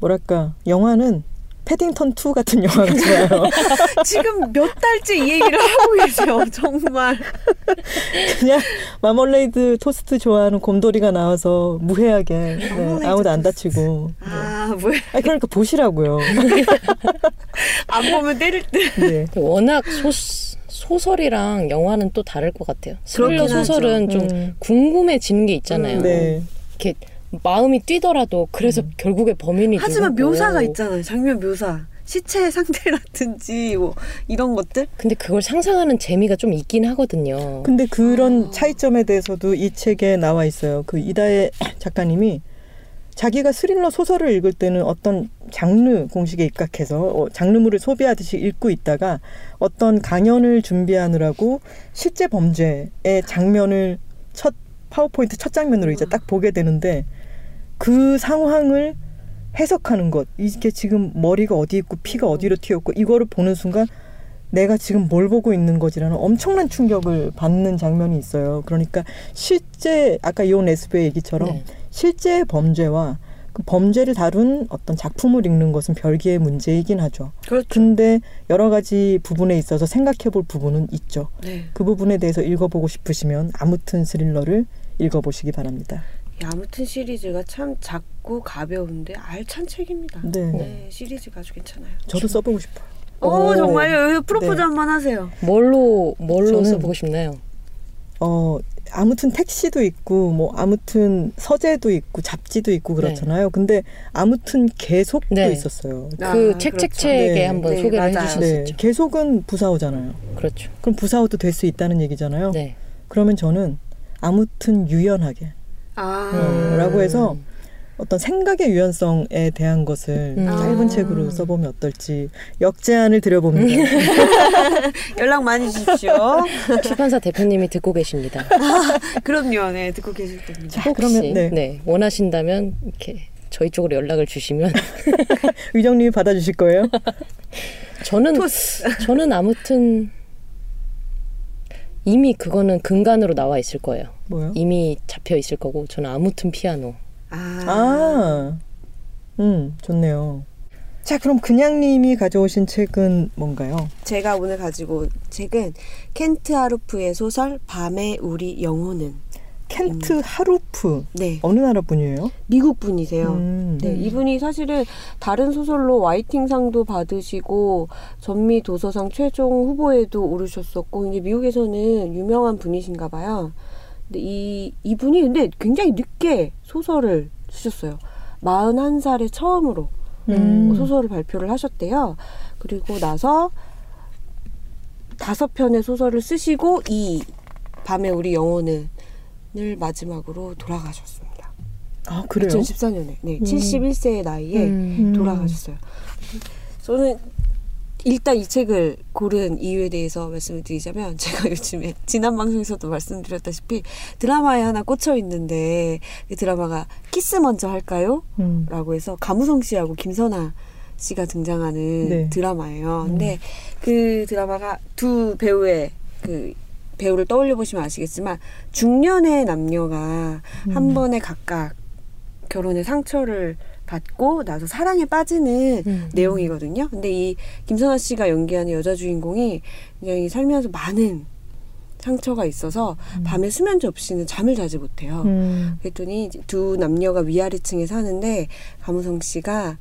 [SPEAKER 2] 뭐랄까 영화는 패딩턴 2 같은 영화가 좋아요.
[SPEAKER 3] 지금 몇 달째 이 얘기를 하고 계세요. 정말.
[SPEAKER 2] 그냥 마멀레이드 토스트 좋아하는 곰돌이가 나와서 무해하게 네, 아무도 안
[SPEAKER 3] 토스트.
[SPEAKER 2] 다치고.
[SPEAKER 3] 아 뭐야?
[SPEAKER 2] 아 그러니까 보시라고요.
[SPEAKER 3] 안 보면 때릴 듯.
[SPEAKER 2] 네.
[SPEAKER 4] 워낙 소, 소설이랑 영화는 또 다를 것 같아요. 스릴러
[SPEAKER 3] 그렇긴 하죠.
[SPEAKER 4] 소설은 좀
[SPEAKER 2] 음.
[SPEAKER 4] 궁금해지는 게 있잖아요.
[SPEAKER 2] 네.
[SPEAKER 4] 이렇게 마음이 뛰더라도 그래서 결국에 범인이
[SPEAKER 3] 하지만
[SPEAKER 4] 누구고.
[SPEAKER 3] 묘사가 있잖아요. 장면 묘사. 시체의 상태라든지 뭐 이런 것들.
[SPEAKER 4] 근데 그걸 상상하는 재미가 좀 있긴 하거든요.
[SPEAKER 2] 근데 그런
[SPEAKER 3] 아.
[SPEAKER 2] 차이점에 대해서도 이 책에 나와 있어요. 그 이다혜 작가님이 자기가 스릴러 소설을 읽을 때는 어떤 장르 공식에 입각해서 어, 장르물을 소비하듯이 읽고 있다가 어떤 강연을 준비하느라고 실제 범죄의 장면을 첫 파워포인트 첫 장면으로 이제 딱 보게 되는데 그 상황을 해석하는 것 이게 지금 머리가 어디 있고 피가 어디로 튀었고 이거를 보는 순간 내가 지금 뭘 보고 있는 거지라는 엄청난 충격을 받는 장면이 있어요. 그러니까 실제 아까 이온 에스베의 얘기처럼
[SPEAKER 4] 네.
[SPEAKER 2] 실제 범죄와 그 범죄를 다룬 어떤 작품을 읽는 것은 별개의 문제이긴 하죠.
[SPEAKER 3] 그렇죠.
[SPEAKER 2] 근데 여러 가지 부분에 있어서 생각해 볼 부분은 있죠.
[SPEAKER 3] 네.
[SPEAKER 2] 그 부분에 대해서 읽어보고 싶으시면 아무튼 스릴러를 읽어보시기 바랍니다.
[SPEAKER 3] 이 아무튼 시리즈가 참 작고 가벼운데 알찬 책입니다.
[SPEAKER 2] 네.
[SPEAKER 3] 네, 시리즈가 아주 괜찮아요.
[SPEAKER 2] 저도 써보고 싶어요.
[SPEAKER 3] 오, 정말요? 여기 프로포즈
[SPEAKER 2] 네.
[SPEAKER 3] 한번 하세요.
[SPEAKER 4] 뭘로 뭘로
[SPEAKER 2] 저는-
[SPEAKER 4] 써보고 싶나요?
[SPEAKER 2] 어, 아무튼 택시도 있고, 뭐, 아무튼 서재도 있고, 잡지도 있고 그렇잖아요. 근데 아무튼 계속도
[SPEAKER 4] 네.
[SPEAKER 2] 있었어요.
[SPEAKER 3] 아,
[SPEAKER 4] 그
[SPEAKER 3] 그렇죠.
[SPEAKER 4] 책책책에
[SPEAKER 2] 네.
[SPEAKER 4] 한번
[SPEAKER 3] 네,
[SPEAKER 4] 소개를
[SPEAKER 2] 네.
[SPEAKER 4] 있죠.
[SPEAKER 2] 계속은 부사어잖아요.
[SPEAKER 4] 그렇죠.
[SPEAKER 2] 그럼 부사어도 될 수 있다는 얘기잖아요.
[SPEAKER 4] 네.
[SPEAKER 2] 그러면 저는 아무튼 유연하게
[SPEAKER 3] 아.
[SPEAKER 2] 음, 라고 해서 어떤 생각의 유연성에 대한 것을
[SPEAKER 4] 음.
[SPEAKER 2] 짧은
[SPEAKER 3] 아.
[SPEAKER 2] 책으로 써보면 어떨지 역제안을 드려봅니다.
[SPEAKER 3] 연락 많이 주십시오.
[SPEAKER 4] 출판사 대표님이 듣고 계십니다.
[SPEAKER 3] 그럼요. 네, 듣고 계실 겁니다.
[SPEAKER 2] 자,
[SPEAKER 4] 혹시
[SPEAKER 2] 그러면 네.
[SPEAKER 4] 네. 원하신다면 이렇게 저희 쪽으로 연락을 주시면
[SPEAKER 2] 위정님이 받아주실 거예요?
[SPEAKER 4] 저는
[SPEAKER 3] 토스.
[SPEAKER 4] 저는 아무튼 이미 그거는 근간으로 나와 있을 거예요.
[SPEAKER 2] 뭐요?
[SPEAKER 4] 이미 잡혀 있을 거고 저는 아무튼 피아노.
[SPEAKER 3] 아.
[SPEAKER 2] 아, 음, 좋네요. 자, 그럼 그냥님이 가져오신 책은 뭔가요?
[SPEAKER 3] 제가 오늘 가지고 온 책은 켄트 하루프의 소설 밤의 우리 영혼은
[SPEAKER 2] 켄트 하루프
[SPEAKER 3] 네,
[SPEAKER 2] 어느 나라 분이에요?
[SPEAKER 3] 미국 분이세요.
[SPEAKER 2] 음.
[SPEAKER 3] 네, 이분이 사실은 다른 소설로 와이팅상도 받으시고 전미 도서상 최종 후보에도 오르셨었고 이제 미국에서는 유명한 분이신가 봐요. 근데 이 이분이 근데 굉장히 늦게 소설을 쓰셨어요. 41살에 처음으로
[SPEAKER 2] 음.
[SPEAKER 3] 소설을 발표를 하셨대요. 그리고 나서 다섯 편의 소설을 쓰시고 이 밤에 우리 영혼을 마지막으로 돌아가셨습니다.
[SPEAKER 2] 아 그래요?
[SPEAKER 3] 2014년에 네,
[SPEAKER 2] 음.
[SPEAKER 3] 71세의 나이에
[SPEAKER 2] 음.
[SPEAKER 3] 돌아가셨어요. 저는 일단 이 책을 고른 이유에 대해서 말씀을 드리자면 제가 요즘에 지난 방송에서도 말씀드렸다시피 드라마에 하나 꽂혀 있는데 그 드라마가 키스 먼저 할까요?
[SPEAKER 2] 음.
[SPEAKER 3] 라고 해서 가무성 씨하고 김선아 씨가 등장하는
[SPEAKER 2] 네.
[SPEAKER 3] 드라마예요. 근데 그 드라마가 두 배우의 그 배우를 떠올려 보시면 아시겠지만 중년의 남녀가 한 번에 각각 결혼의 상처를 받고 나서 사랑에 빠지는
[SPEAKER 4] 음.
[SPEAKER 3] 내용이거든요. 근데 이 김선아 씨가 연기하는 여자 주인공이 굉장히 살면서 많은 상처가 있어서 밤에 수면제 없이는 잠을 자지 못해요.
[SPEAKER 2] 음.
[SPEAKER 3] 그랬더니 두 남녀가 위아래층에 사는데 가무성 씨가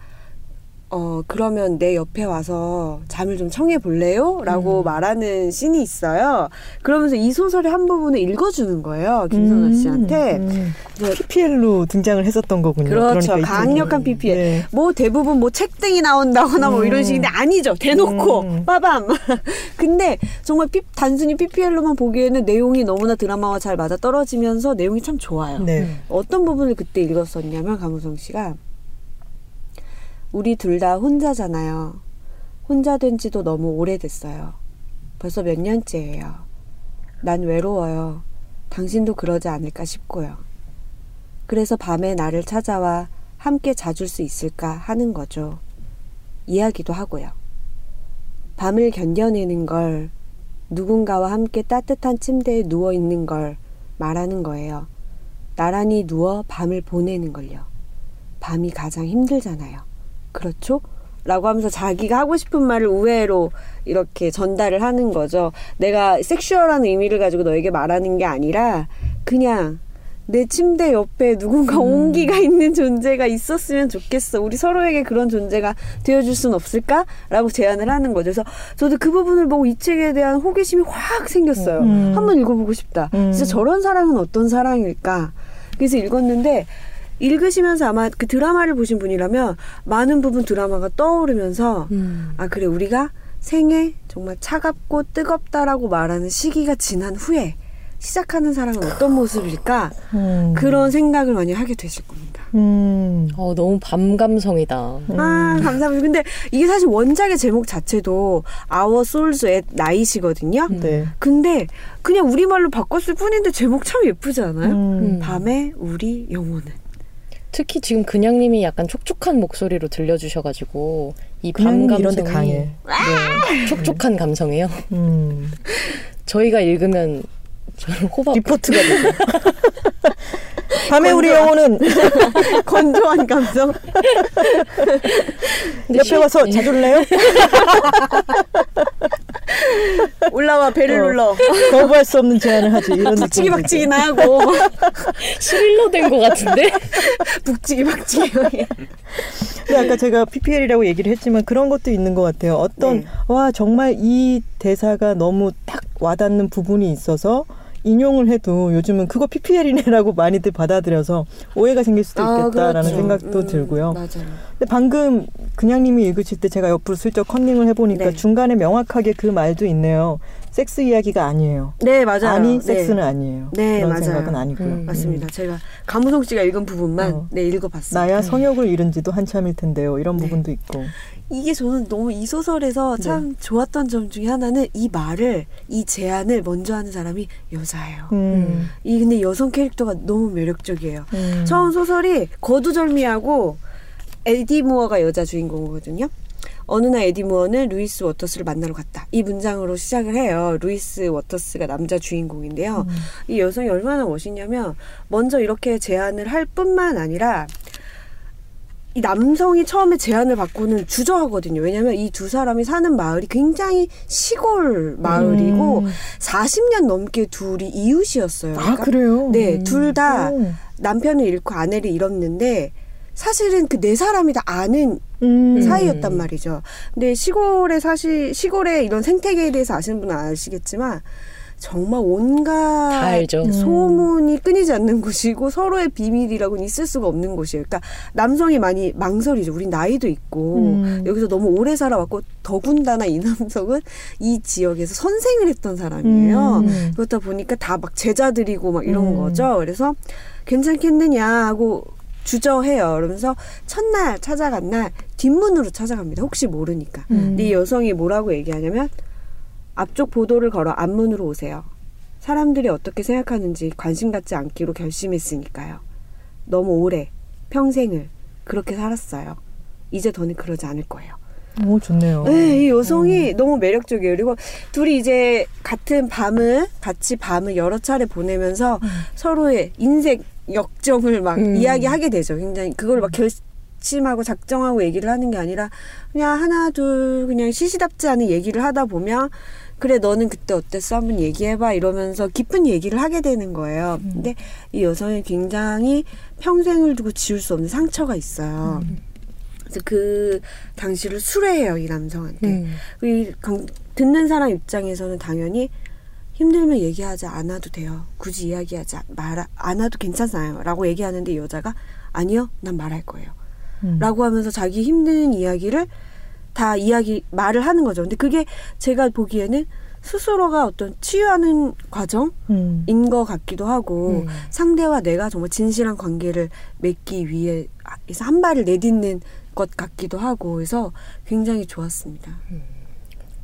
[SPEAKER 3] 어 그러면 내 옆에 와서 잠을 좀 청해 볼래요? 라고 말하는 씬이 있어요. 그러면서 이 소설의 한 부분을 읽어주는 거예요. 김선아 씨한테.
[SPEAKER 2] 음.
[SPEAKER 3] 네.
[SPEAKER 2] PPL로 등장을 했었던 거군요.
[SPEAKER 3] 그렇죠.
[SPEAKER 2] 그러니까 이
[SPEAKER 3] 강력한. PPL.
[SPEAKER 2] 네.
[SPEAKER 3] 뭐 대부분 뭐 책등이 나온다거나 뭐 이런
[SPEAKER 2] 음.
[SPEAKER 3] 식인데 아니죠. 대놓고
[SPEAKER 2] 음.
[SPEAKER 3] 빠밤. 근데 정말 피- 단순히 PPL로만 보기에는 내용이 너무나 드라마와 잘 맞아 떨어지면서 내용이 참 좋아요.
[SPEAKER 2] 네.
[SPEAKER 3] 어떤 부분을 그때 읽었었냐면 강우성 씨가 우리 둘 다 혼자잖아요. 혼자 된 지도 너무 오래됐어요. 벌써 몇 년째예요. 난 외로워요. 당신도 그러지 않을까 싶고요. 그래서 밤에 나를 찾아와 함께 자줄 수 있을까 하는 거죠. 이야기도 하고요. 밤을 견뎌내는 걸, 누군가와 함께 따뜻한 침대에 누워 있는 걸 말하는 거예요. 나란히 누워 밤을 보내는 걸요. 밤이 가장 힘들잖아요. 그렇죠? 라고 하면서 자기가 하고 싶은 말을 우회로 이렇게 전달을 하는 거죠. 내가 섹슈얼한 의미를 가지고 너에게 말하는 게 아니라 그냥 내 침대 옆에 누군가 온기가 있는 존재가 있었으면 좋겠어. 우리 서로에게 그런 존재가 되어줄 순 없을까? 라고 제안을 하는 거죠. 그래서 저도 그 부분을 보고 이 책에 대한 호기심이 확 생겼어요.
[SPEAKER 2] 음.
[SPEAKER 3] 한번 읽어보고 싶다.
[SPEAKER 2] 음.
[SPEAKER 3] 진짜 저런 사랑은 어떤 사랑일까? 그래서 읽었는데 읽으시면서 아마 그 드라마를 보신 분이라면 많은 부분 드라마가 떠오르면서
[SPEAKER 4] 음.
[SPEAKER 3] 아 그래 우리가 생애 정말 차갑고 뜨겁다라고 말하는 시기가 지난 후에 시작하는 사랑은 어떤 모습일까
[SPEAKER 2] 음.
[SPEAKER 3] 그런 생각을 많이 하게 되실 겁니다.
[SPEAKER 2] 음.
[SPEAKER 4] 어, 너무 밤 감성이다.
[SPEAKER 3] 아 감사합니다. 근데 이게 사실 원작의 제목 자체도 Our Souls at Night이거든요.
[SPEAKER 2] 네.
[SPEAKER 3] 근데 그냥 우리말로 바꿨을 뿐인데 제목 참 예쁘지 않아요?
[SPEAKER 2] 음.
[SPEAKER 3] 밤에 우리 영혼은
[SPEAKER 4] 특히 지금 그냥님이 약간 촉촉한 목소리로 들려주셔가지고 이 밤 감성이
[SPEAKER 2] 강해.
[SPEAKER 4] 네, 촉촉한 감성이에요.
[SPEAKER 2] 음.
[SPEAKER 4] 저희가 읽으면 저는 호박
[SPEAKER 2] 리포트가 되죠. 밤에 우리 영혼은
[SPEAKER 3] 건조한 감성.
[SPEAKER 2] 옆에
[SPEAKER 4] 실-
[SPEAKER 2] 와서
[SPEAKER 4] 예.
[SPEAKER 2] 자줄래요?
[SPEAKER 3] 올라와 배를
[SPEAKER 2] 어.
[SPEAKER 3] 눌러.
[SPEAKER 2] 거부할 수 없는 제안을 하지. 이런
[SPEAKER 3] 북치기
[SPEAKER 2] 느낌이
[SPEAKER 3] 박치기 나하고
[SPEAKER 4] 스릴러 된것 같은데.
[SPEAKER 3] 북치기 박치기.
[SPEAKER 2] 근데 아까 제가 PPL이라고 얘기를 했지만 그런 것도 있는 것 같아요. 어떤
[SPEAKER 3] 네.
[SPEAKER 2] 와 정말 이 대사가 너무 딱 와닿는 부분이 있어서 인용을 해도 요즘은 그거 PPL이네라고 많이들 받아들여서 오해가 생길 수도 있겠다라는
[SPEAKER 3] 그렇죠.
[SPEAKER 2] 생각도
[SPEAKER 3] 음,
[SPEAKER 2] 들고요.
[SPEAKER 3] 맞아요.
[SPEAKER 2] 근데 방금 그냥님이 읽으실 때 제가 옆으로 슬쩍 컨닝을 해보니까
[SPEAKER 3] 네.
[SPEAKER 2] 중간에 명확하게 그 말도 있네요. 섹스 이야기가 아니에요.
[SPEAKER 3] 네 맞아요.
[SPEAKER 2] 아니
[SPEAKER 3] 네.
[SPEAKER 2] 섹스는 아니에요.
[SPEAKER 3] 네,
[SPEAKER 2] 그런
[SPEAKER 3] 맞아요.
[SPEAKER 2] 생각은 아니고요.
[SPEAKER 4] 음.
[SPEAKER 3] 맞습니다. 제가 가무성 씨가 읽은 부분만
[SPEAKER 2] 어.
[SPEAKER 3] 네 읽어봤습니다.
[SPEAKER 2] 나야 성욕을 잃은 지도 한참일 텐데요. 이런
[SPEAKER 3] 네.
[SPEAKER 2] 부분도 있고.
[SPEAKER 3] 이게 저는 너무 이 소설에서
[SPEAKER 2] 네.
[SPEAKER 3] 참 좋았던 점 중에 하나는 이 말을 이 제안을 먼저 하는 사람이 여자예요.
[SPEAKER 2] 음.
[SPEAKER 3] 이 근데 여성 캐릭터가 너무 매력적이에요.
[SPEAKER 2] 음.
[SPEAKER 3] 처음 소설이 거두절미하고 에디 무어가 여자 주인공이거든요. 어느 날 에디 무어는 루이스 워터스를 만나러 갔다. 이 문장으로 시작을 해요. 루이스 워터스가 남자 주인공인데요.
[SPEAKER 2] 음.
[SPEAKER 3] 이 여성이 얼마나 멋있냐면 먼저 이렇게 제안을 할 뿐만 아니라 이 남성이 처음에 제안을 받고는 주저하거든요. 왜냐하면 이 두 사람이 사는 마을이 굉장히 시골 마을이고
[SPEAKER 2] 음.
[SPEAKER 3] 40년 넘게 둘이 이웃이었어요.
[SPEAKER 2] 아
[SPEAKER 3] 그러니까
[SPEAKER 2] 그래요?
[SPEAKER 3] 네, 둘다
[SPEAKER 2] 음.
[SPEAKER 3] 남편을 잃고 아내를 잃었는데 사실은 그 네 사람이 다 아는
[SPEAKER 2] 음.
[SPEAKER 3] 사이였단 말이죠. 근데 시골에 사실 시골의 이런 생태계에 대해서 아시는 분은 아시겠지만 정말 온갖.
[SPEAKER 2] 음.
[SPEAKER 3] 소문이 끊이지 않는 곳이고 서로의 비밀이라고는 있을 수가 없는 곳이에요. 그러니까 남성이 많이 망설이죠. 우리 나이도 있고
[SPEAKER 2] 음.
[SPEAKER 3] 여기서 너무 오래 살아왔고 더군다나 이 남성은 이 지역에서 선생을 했던 사람이에요.
[SPEAKER 2] 음.
[SPEAKER 3] 그렇다 보니까 다 막 제자들이고 막 이런
[SPEAKER 2] 음.
[SPEAKER 3] 거죠. 그래서 괜찮겠느냐 하고 주저해요. 그러면서 첫날 찾아간 날 뒷문으로 찾아갑니다. 혹시 모르니까.
[SPEAKER 2] 음.
[SPEAKER 3] 근데 이 여성이 뭐라고 얘기하냐면 앞쪽 보도를 걸어 앞문으로 오세요. 사람들이 어떻게 생각하는지 관심 갖지 않기로 결심했으니까요. 너무 오래 평생을 그렇게 살았어요. 이제 더는 그러지 않을 거예요.
[SPEAKER 2] 오 좋네요.
[SPEAKER 3] 네, 이 여성이 너무 매력적이에요. 그리고 둘이 이제 같은 밤을 같이 밤을 여러 차례 보내면서 서로의 인생 역정을 막
[SPEAKER 4] 음.
[SPEAKER 3] 이야기하게 되죠. 굉장히 그걸 막 결 심하고 작정하고 얘기를 하는 게 아니라 그냥 하나 둘 그냥 시시답지 않은 얘기를 하다 보면 그래 너는 그때 어땠어 한번 얘기해봐 이러면서 깊은 얘기를 하게 되는 거예요. 근데 이 여성이 굉장히 평생을 두고 지울 수 없는 상처가 있어요. 그래서 그 당시를 수레해요 이 남성한테.
[SPEAKER 4] 음.
[SPEAKER 3] 이 강- 듣는 사람 입장에서는 당연히 힘들면 얘기하지 않아도 돼요. 굳이 이야기하지 말 않아도 괜찮아요.라고 얘기하는데 이 여자가 아니요, 난 말할 거예요.
[SPEAKER 2] 음.
[SPEAKER 3] 라고 하면서 자기 힘든 이야기를 다 이야기 말을 하는 거죠. 근데 그게 제가 보기에는 스스로가 어떤 치유하는 과정인
[SPEAKER 2] 음.
[SPEAKER 3] 것 같기도 하고
[SPEAKER 4] 음.
[SPEAKER 3] 상대와 내가 정말 진실한 관계를 맺기 위해서 한 발을 내딛는 것 같기도 하고 그래서 굉장히 좋았습니다.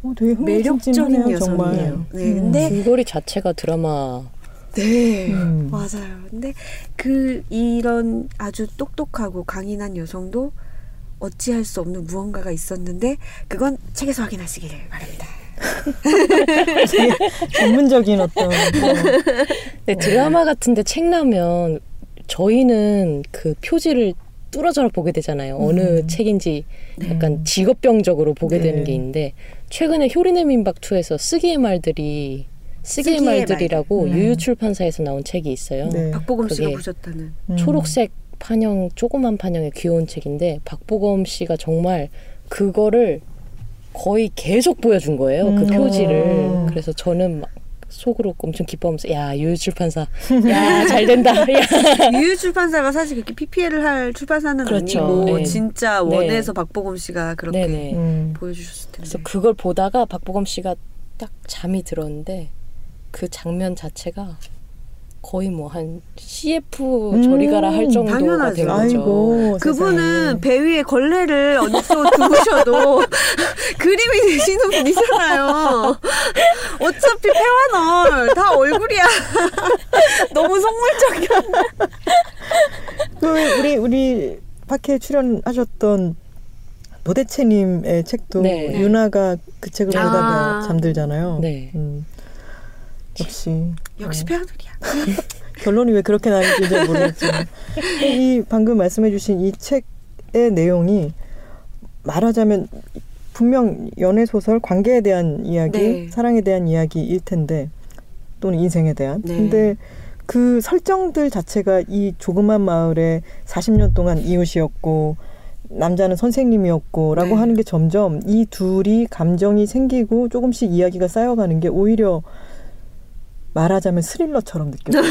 [SPEAKER 2] 어, 되게
[SPEAKER 3] 매력적인
[SPEAKER 2] 흥미진진하네요, 정말.
[SPEAKER 3] 여성이에요. 네,
[SPEAKER 2] 음.
[SPEAKER 3] 근데
[SPEAKER 4] 줄거리 자체가 드라마
[SPEAKER 3] 네,
[SPEAKER 2] 음.
[SPEAKER 3] 맞아요. 근데 그 이런 아주 똑똑하고 강인한 여성도 어찌할 수 없는 무언가가 있었는데 그건 책에서 확인하시길 바랍니다.
[SPEAKER 2] 전문적인 어떤 뭐,
[SPEAKER 4] 근데 드라마 같은데 책 나면 저희는 그 표지를 뚫어져라 보게 되잖아요. 어느
[SPEAKER 2] 음.
[SPEAKER 4] 책인지 약간 직업병적으로 보게
[SPEAKER 2] 네.
[SPEAKER 4] 되는 게 있는데 최근에 효리네 민박 2에서 쓰기의 말들이 쓰기의,
[SPEAKER 3] 쓰기의
[SPEAKER 4] 말들이라고
[SPEAKER 2] 말들. 음.
[SPEAKER 4] 유유 출판사에서 나온 책이 있어요.
[SPEAKER 2] 네.
[SPEAKER 3] 박보검 씨가 보셨다는.
[SPEAKER 2] 음.
[SPEAKER 4] 초록색 판형 조그만 판형의 귀여운 책인데 박보검 씨가 정말 그거를 거의 계속 보여준 거예요.
[SPEAKER 2] 음.
[SPEAKER 4] 그 표지를.
[SPEAKER 2] 어.
[SPEAKER 4] 그래서 저는 막 속으로 엄청 기뻐하면서 야 유유 출판사 야 잘 된다. 야.
[SPEAKER 3] 유유 출판사가 사실 그렇게 PPL을 할 출판사는
[SPEAKER 4] 그렇죠.
[SPEAKER 3] 아니고
[SPEAKER 4] 네.
[SPEAKER 3] 진짜
[SPEAKER 4] 네.
[SPEAKER 3] 원에서 박보검 씨가 그렇게
[SPEAKER 4] 네네.
[SPEAKER 2] 음.
[SPEAKER 3] 보여주셨을 텐데.
[SPEAKER 4] 그래서 그걸 보다가 박보검 씨가 딱 잠이 들었는데 그 장면 자체가 거의 뭐 한 CF
[SPEAKER 2] 음,
[SPEAKER 4] 저리 가라 할 정도가
[SPEAKER 3] 당연하죠.
[SPEAKER 4] 된 거죠.
[SPEAKER 2] 아이고
[SPEAKER 3] 그분은
[SPEAKER 2] 세상에.
[SPEAKER 3] 배 위에 걸레를 얹어 두셔도 그림이 되시는 분이잖아요. 어차피 패와널 다 얼굴이야. 너무 속물적이야.
[SPEAKER 2] 그 우리 우리 팟캐 출연하셨던 노대채님의 책도
[SPEAKER 4] 네.
[SPEAKER 2] 유나가 그 책을
[SPEAKER 3] 아.
[SPEAKER 2] 보다가 잠들잖아요.
[SPEAKER 4] 네.
[SPEAKER 2] 음. 역시
[SPEAKER 3] 역시
[SPEAKER 2] 어,
[SPEAKER 3] 패와널이야.
[SPEAKER 2] 결론이 왜 그렇게 나는지 잘 모르겠지만 이 방금 말씀해주신 이 책의 내용이 말하자면 분명 연애 소설 관계에 대한 이야기,
[SPEAKER 3] 네.
[SPEAKER 2] 사랑에 대한 이야기일 텐데 또는 인생에 대한.
[SPEAKER 3] 네.
[SPEAKER 2] 근데 그 설정들 자체가 이 조그만 마을에 40년 동안 이웃이었고 남자는 선생님이었고라고
[SPEAKER 3] 네.
[SPEAKER 2] 하는 게 점점 이 둘이 감정이 생기고 조금씩 이야기가 쌓여가는 게 오히려 말하자면 스릴러처럼 느껴져요.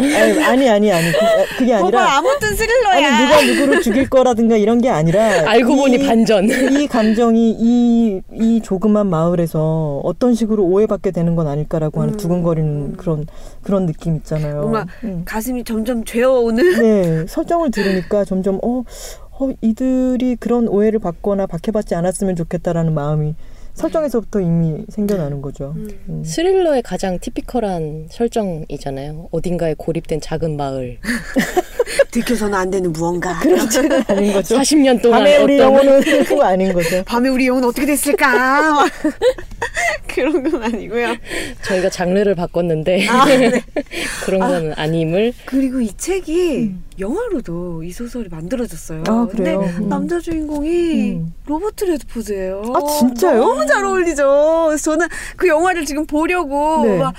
[SPEAKER 2] 아니, 아니 아니 아니 그, 그게 아니라
[SPEAKER 3] 아무튼 스릴러야.
[SPEAKER 2] 아니 누가 누구를 죽일 거라든가 이런 게 아니라
[SPEAKER 4] 알고
[SPEAKER 2] 이-
[SPEAKER 4] 보니 반전.
[SPEAKER 2] 이 감정이 이, 이 조그만 마을에서 어떤 식으로 오해받게 되는 건 아닐까라고 하는
[SPEAKER 3] 음.
[SPEAKER 2] 두근거리는 그런 그런 느낌 있잖아요.
[SPEAKER 3] 뭔가
[SPEAKER 2] 음.
[SPEAKER 3] 가슴이 점점 죄어오는.
[SPEAKER 2] 네 설정을 들으니까 점점 어, 어 이들이 그런 오해를 받거나 박해받지 않았으면 좋겠다라는 마음이 설정에서부터 이미 생겨나는 거죠.
[SPEAKER 3] 음.
[SPEAKER 2] 음.
[SPEAKER 4] 스릴러의 가장 티피컬한 설정이잖아요. 어딘가에 고립된 작은 마을.
[SPEAKER 3] 들켜서는 안 되는 무언가.
[SPEAKER 2] 그렇지는 않은 거죠.
[SPEAKER 4] 40년 동안
[SPEAKER 2] 밤에 우리
[SPEAKER 4] 어떤
[SPEAKER 2] 영혼은 그거 아닌 거죠.
[SPEAKER 3] 밤에 우리 영혼 어떻게 됐을까? 그런 건 아니고요.
[SPEAKER 4] 저희가 장르를 바꿨는데
[SPEAKER 3] 아, 네.
[SPEAKER 4] 그런 건 아 님을
[SPEAKER 3] 그리고 이 책이 영화로도 이 소설이 만들어졌어요.
[SPEAKER 2] 아, 그래요?
[SPEAKER 3] 근데
[SPEAKER 2] 음.
[SPEAKER 3] 남자 주인공이
[SPEAKER 2] 음.
[SPEAKER 3] 로버트 레드포드예요.
[SPEAKER 2] 아, 진짜요?
[SPEAKER 3] 너무 잘 어울리죠. 그래서 저는 그 영화를 지금 보려고
[SPEAKER 2] 네.
[SPEAKER 3] 막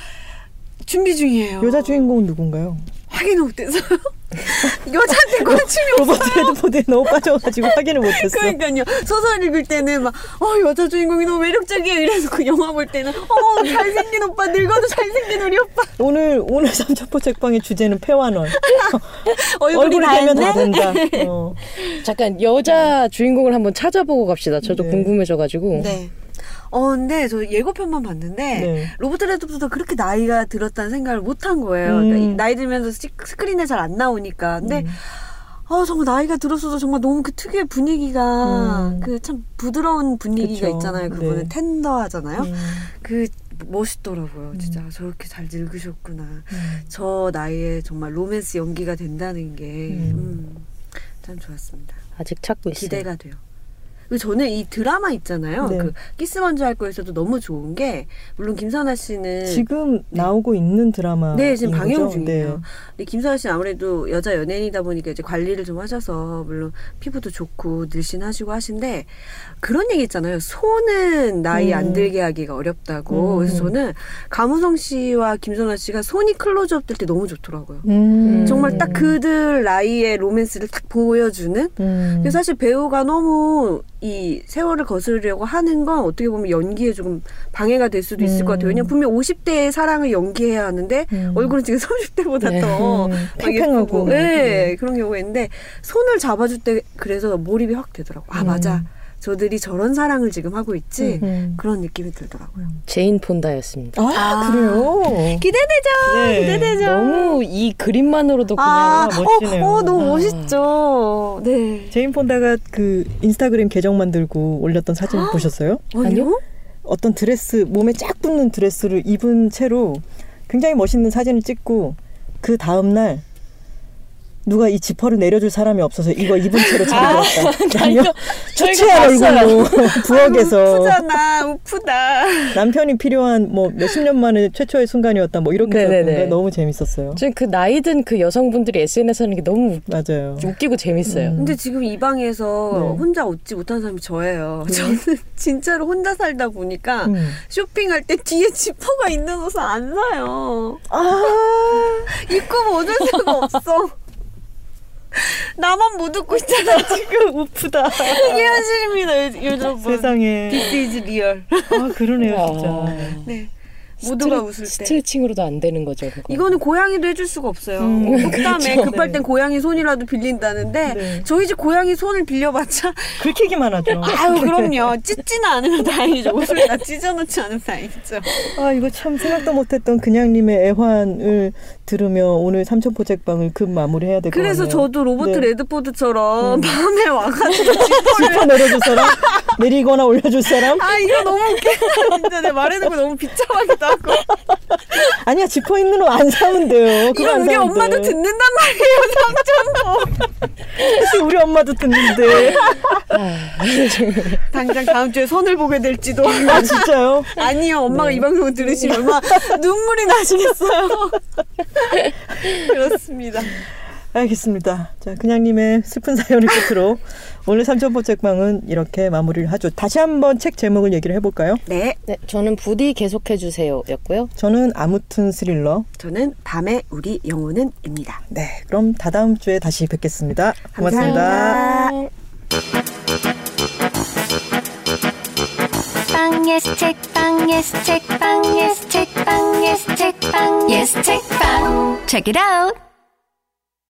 [SPEAKER 3] 준비 중이에요.
[SPEAKER 2] 여자 주인공은 누군가요?
[SPEAKER 3] 확인을 못해서요. 여자한테 관심이 없어요.
[SPEAKER 2] 로버트 레드포드에 너무 빠져가지고 확인을 못했어.
[SPEAKER 3] 그러니까요. 소설 읽을 때는 막, 어, 여자 주인공이 너무 매력적이에요. 이래서 그 영화 볼 때는, 어, 잘생긴 오빠, 늙어도 잘생긴 우리 오빠.
[SPEAKER 2] 오늘 오늘 삼천포 책방의 주제는 폐완원.
[SPEAKER 3] 얼굴이
[SPEAKER 2] 되면? 다 된다. 어.
[SPEAKER 4] 잠깐 여자 주인공을 한번 찾아보고 갑시다. 저도
[SPEAKER 2] 네.
[SPEAKER 4] 궁금해져가지고
[SPEAKER 3] 네. 어, 근데 저 예고편만 봤는데,
[SPEAKER 2] 네.
[SPEAKER 3] 로버트 레드푸드가 그렇게 나이가 들었다는 생각을 못 한 거예요.
[SPEAKER 2] 음.
[SPEAKER 3] 그러니까 이 나이 들면서 시- 스크린에 잘 안 나오니까. 근데, 아, 정말 나이가 들었어도 정말 너무 그 특유의 분위기가,
[SPEAKER 2] 음.
[SPEAKER 3] 그참 부드러운 분위기가
[SPEAKER 2] 그쵸.
[SPEAKER 3] 있잖아요. 그분은
[SPEAKER 2] 네.
[SPEAKER 3] tender하잖아요.
[SPEAKER 2] 음.
[SPEAKER 3] 그 멋있더라고요. 진짜 저렇게 잘 늙으셨구나.
[SPEAKER 2] 음.
[SPEAKER 3] 저 나이에 정말 로맨스 연기가 된다는 게,
[SPEAKER 2] 음.
[SPEAKER 3] 음, 참 좋았습니다.
[SPEAKER 4] 아직 찾고 있어요.
[SPEAKER 3] 기대가 돼요. 저는 이 드라마 있잖아요.
[SPEAKER 2] 네.
[SPEAKER 3] 그 키스 먼저 할 거에서도 너무 좋은 게 물론 김선아 씨는
[SPEAKER 2] 지금 나오고 있는 드라마.
[SPEAKER 3] 네 지금 방영
[SPEAKER 2] 네.
[SPEAKER 3] 중이에요. 근데 김선아 씨는 아무래도 여자 연예인이다 보니까 이제 관리를 좀 하셔서 물론 피부도 좋고 늘씬하시고 하신데 그런 얘기 있잖아요. 손은 나이
[SPEAKER 2] 음.
[SPEAKER 3] 안 들게 하기가 어렵다고.
[SPEAKER 2] 음.
[SPEAKER 3] 그래서 저는 감우성 씨와 김선아 씨가 손이 클로즈업 될 때 너무 좋더라고요.
[SPEAKER 2] 음.
[SPEAKER 3] 정말 딱 그들 나이의 로맨스를 딱 보여주는
[SPEAKER 2] 음.
[SPEAKER 3] 사실 배우가 너무 이 세월을 거스르려고 하는 건 어떻게 보면 연기에 조금 방해가 될 수도 있을
[SPEAKER 2] 음.
[SPEAKER 3] 것 같아요. 왜냐면 분명 50대의 사랑을 연기해야 하는데
[SPEAKER 2] 음.
[SPEAKER 3] 얼굴은 지금 30대보다
[SPEAKER 4] 네.
[SPEAKER 3] 더
[SPEAKER 2] 음,
[SPEAKER 3] 막
[SPEAKER 2] 팽팽하고.
[SPEAKER 3] 예쁘고, 네, 그런 경우가 있는데 손을 잡아줄 때 그래서 몰입이 확 되더라고. 아
[SPEAKER 2] 음.
[SPEAKER 3] 맞아. 저들이 저런 사랑을 지금 하고 있지.
[SPEAKER 2] 음.
[SPEAKER 3] 그런 느낌이 들더라고요.
[SPEAKER 4] 제인 폰다였습니다.
[SPEAKER 2] 아,
[SPEAKER 3] 아.
[SPEAKER 2] 그래요?
[SPEAKER 3] 기대되죠.
[SPEAKER 2] 네.
[SPEAKER 3] 기대되죠.
[SPEAKER 4] 너무 이 그림만으로도 그냥
[SPEAKER 3] 아,
[SPEAKER 2] 멋지네요.
[SPEAKER 3] 어, 어, 너무
[SPEAKER 2] 아.
[SPEAKER 3] 멋있죠. 네.
[SPEAKER 2] 제인 폰다가 그 인스타그램 계정 만들고 올렸던 사진 보셨어요?
[SPEAKER 3] 아니요?
[SPEAKER 2] 어떤 드레스 몸에 쫙 붙는 드레스를 입은 채로 굉장히 멋있는 사진을 찍고 그 다음 날 누가 이 지퍼를 내려줄 사람이 없어서 이거 입은 채로 잠들었다. 라며 초췌한 얼굴로 부엌에서
[SPEAKER 3] 우프잖아, 우프다.
[SPEAKER 2] 남편이 필요한 뭐 몇십 년 만에 최초의 순간이었다. 뭐 이렇게. 썼는데 너무 재밌었어요.
[SPEAKER 4] 저는 그 나이든 그 여성분들이 SNS 하는 게 너무
[SPEAKER 2] 맞아요.
[SPEAKER 4] 웃기고 재밌어요.
[SPEAKER 2] 음.
[SPEAKER 3] 근데 지금 이 방에서
[SPEAKER 2] 네.
[SPEAKER 3] 혼자 웃지 못한 사람이 저예요. 저는 진짜로 혼자 살다 보니까
[SPEAKER 2] 음.
[SPEAKER 3] 쇼핑할 때 뒤에 지퍼가 있는 옷을 안 사요.
[SPEAKER 2] 아,
[SPEAKER 3] 입고 못올 수가 없어. 나만 못 웃고 있잖아.
[SPEAKER 2] 지금 우프다.
[SPEAKER 3] 그게 현실입니다, 요- 여러분.
[SPEAKER 2] 세상에.
[SPEAKER 3] This is real.
[SPEAKER 2] 아, 그러네요, 진짜.
[SPEAKER 4] 아,
[SPEAKER 3] 네. 모두가
[SPEAKER 4] 스트레-
[SPEAKER 3] 웃을 때.
[SPEAKER 4] 스트레칭으로도 안 되는 거죠. 그거.
[SPEAKER 3] 이거는 고양이도 해줄 수가 없어요.
[SPEAKER 2] 음,
[SPEAKER 3] 뭐 속담에
[SPEAKER 2] 그렇죠.
[SPEAKER 3] 급할
[SPEAKER 2] 네.
[SPEAKER 3] 땐 고양이 손이라도 빌린다는데
[SPEAKER 2] 네.
[SPEAKER 3] 저희 집 고양이 손을 빌려봤자
[SPEAKER 2] 긁히기만 하죠.
[SPEAKER 3] 아유 그럼요 찢지는 않으면 다행이죠 옷을 다 찢어놓지 않으면 다행이죠.
[SPEAKER 2] 아 이거 참 생각도 못했던 그냥님의 애환을 들으며 오늘 삼천 포 책방을 급 마무리해야 될 것 같네요.
[SPEAKER 3] 그래서 저도 로버트
[SPEAKER 2] 네.
[SPEAKER 3] 레드포드처럼 밤에 와가지고
[SPEAKER 2] 지퍼 내려줄 사람, 내리거나 올려줄 사람.
[SPEAKER 3] 아 이거 너무 웃겨 진짜 내 말하는 거 너무 비참하기 도 하고
[SPEAKER 2] 아니야 지퍼 있는 옷 안 사면 돼요.
[SPEAKER 3] 그거
[SPEAKER 2] 안
[SPEAKER 3] 우리
[SPEAKER 2] 사면
[SPEAKER 3] 엄마도
[SPEAKER 2] 돼.
[SPEAKER 3] 듣는단 말이에요 삼촌도
[SPEAKER 2] 혹시 우리 엄마도 듣는데.
[SPEAKER 3] 당장 다음 주에 선을 보게 될지도
[SPEAKER 2] 아 진짜요?
[SPEAKER 3] 아니요 엄마가
[SPEAKER 2] 네.
[SPEAKER 3] 이 방송을 들으시면 얼마 눈물이 나시겠어요 그렇습니다
[SPEAKER 2] 알겠습니다. 자 그냥님의 슬픈 사연을 끝으로 오늘 삼천 포 책방은 이렇게 마무리를 하죠. 다시 한번 책 제목을 얘기를 해볼까요?
[SPEAKER 3] 네
[SPEAKER 4] 네, 저는 부디 계속해 주세요였고요.
[SPEAKER 2] 저는 아무튼 스릴러.
[SPEAKER 3] 저는 밤에 우리 영혼은입니다
[SPEAKER 2] 네, 그럼 다다음 주에 다시 뵙겠습니다. 고맙습니다.
[SPEAKER 3] 감사합니다.
[SPEAKER 1] 빵 예스 책빵 예스 책빵 예스 책빵 예스 책빵 예스 책빵 Check it out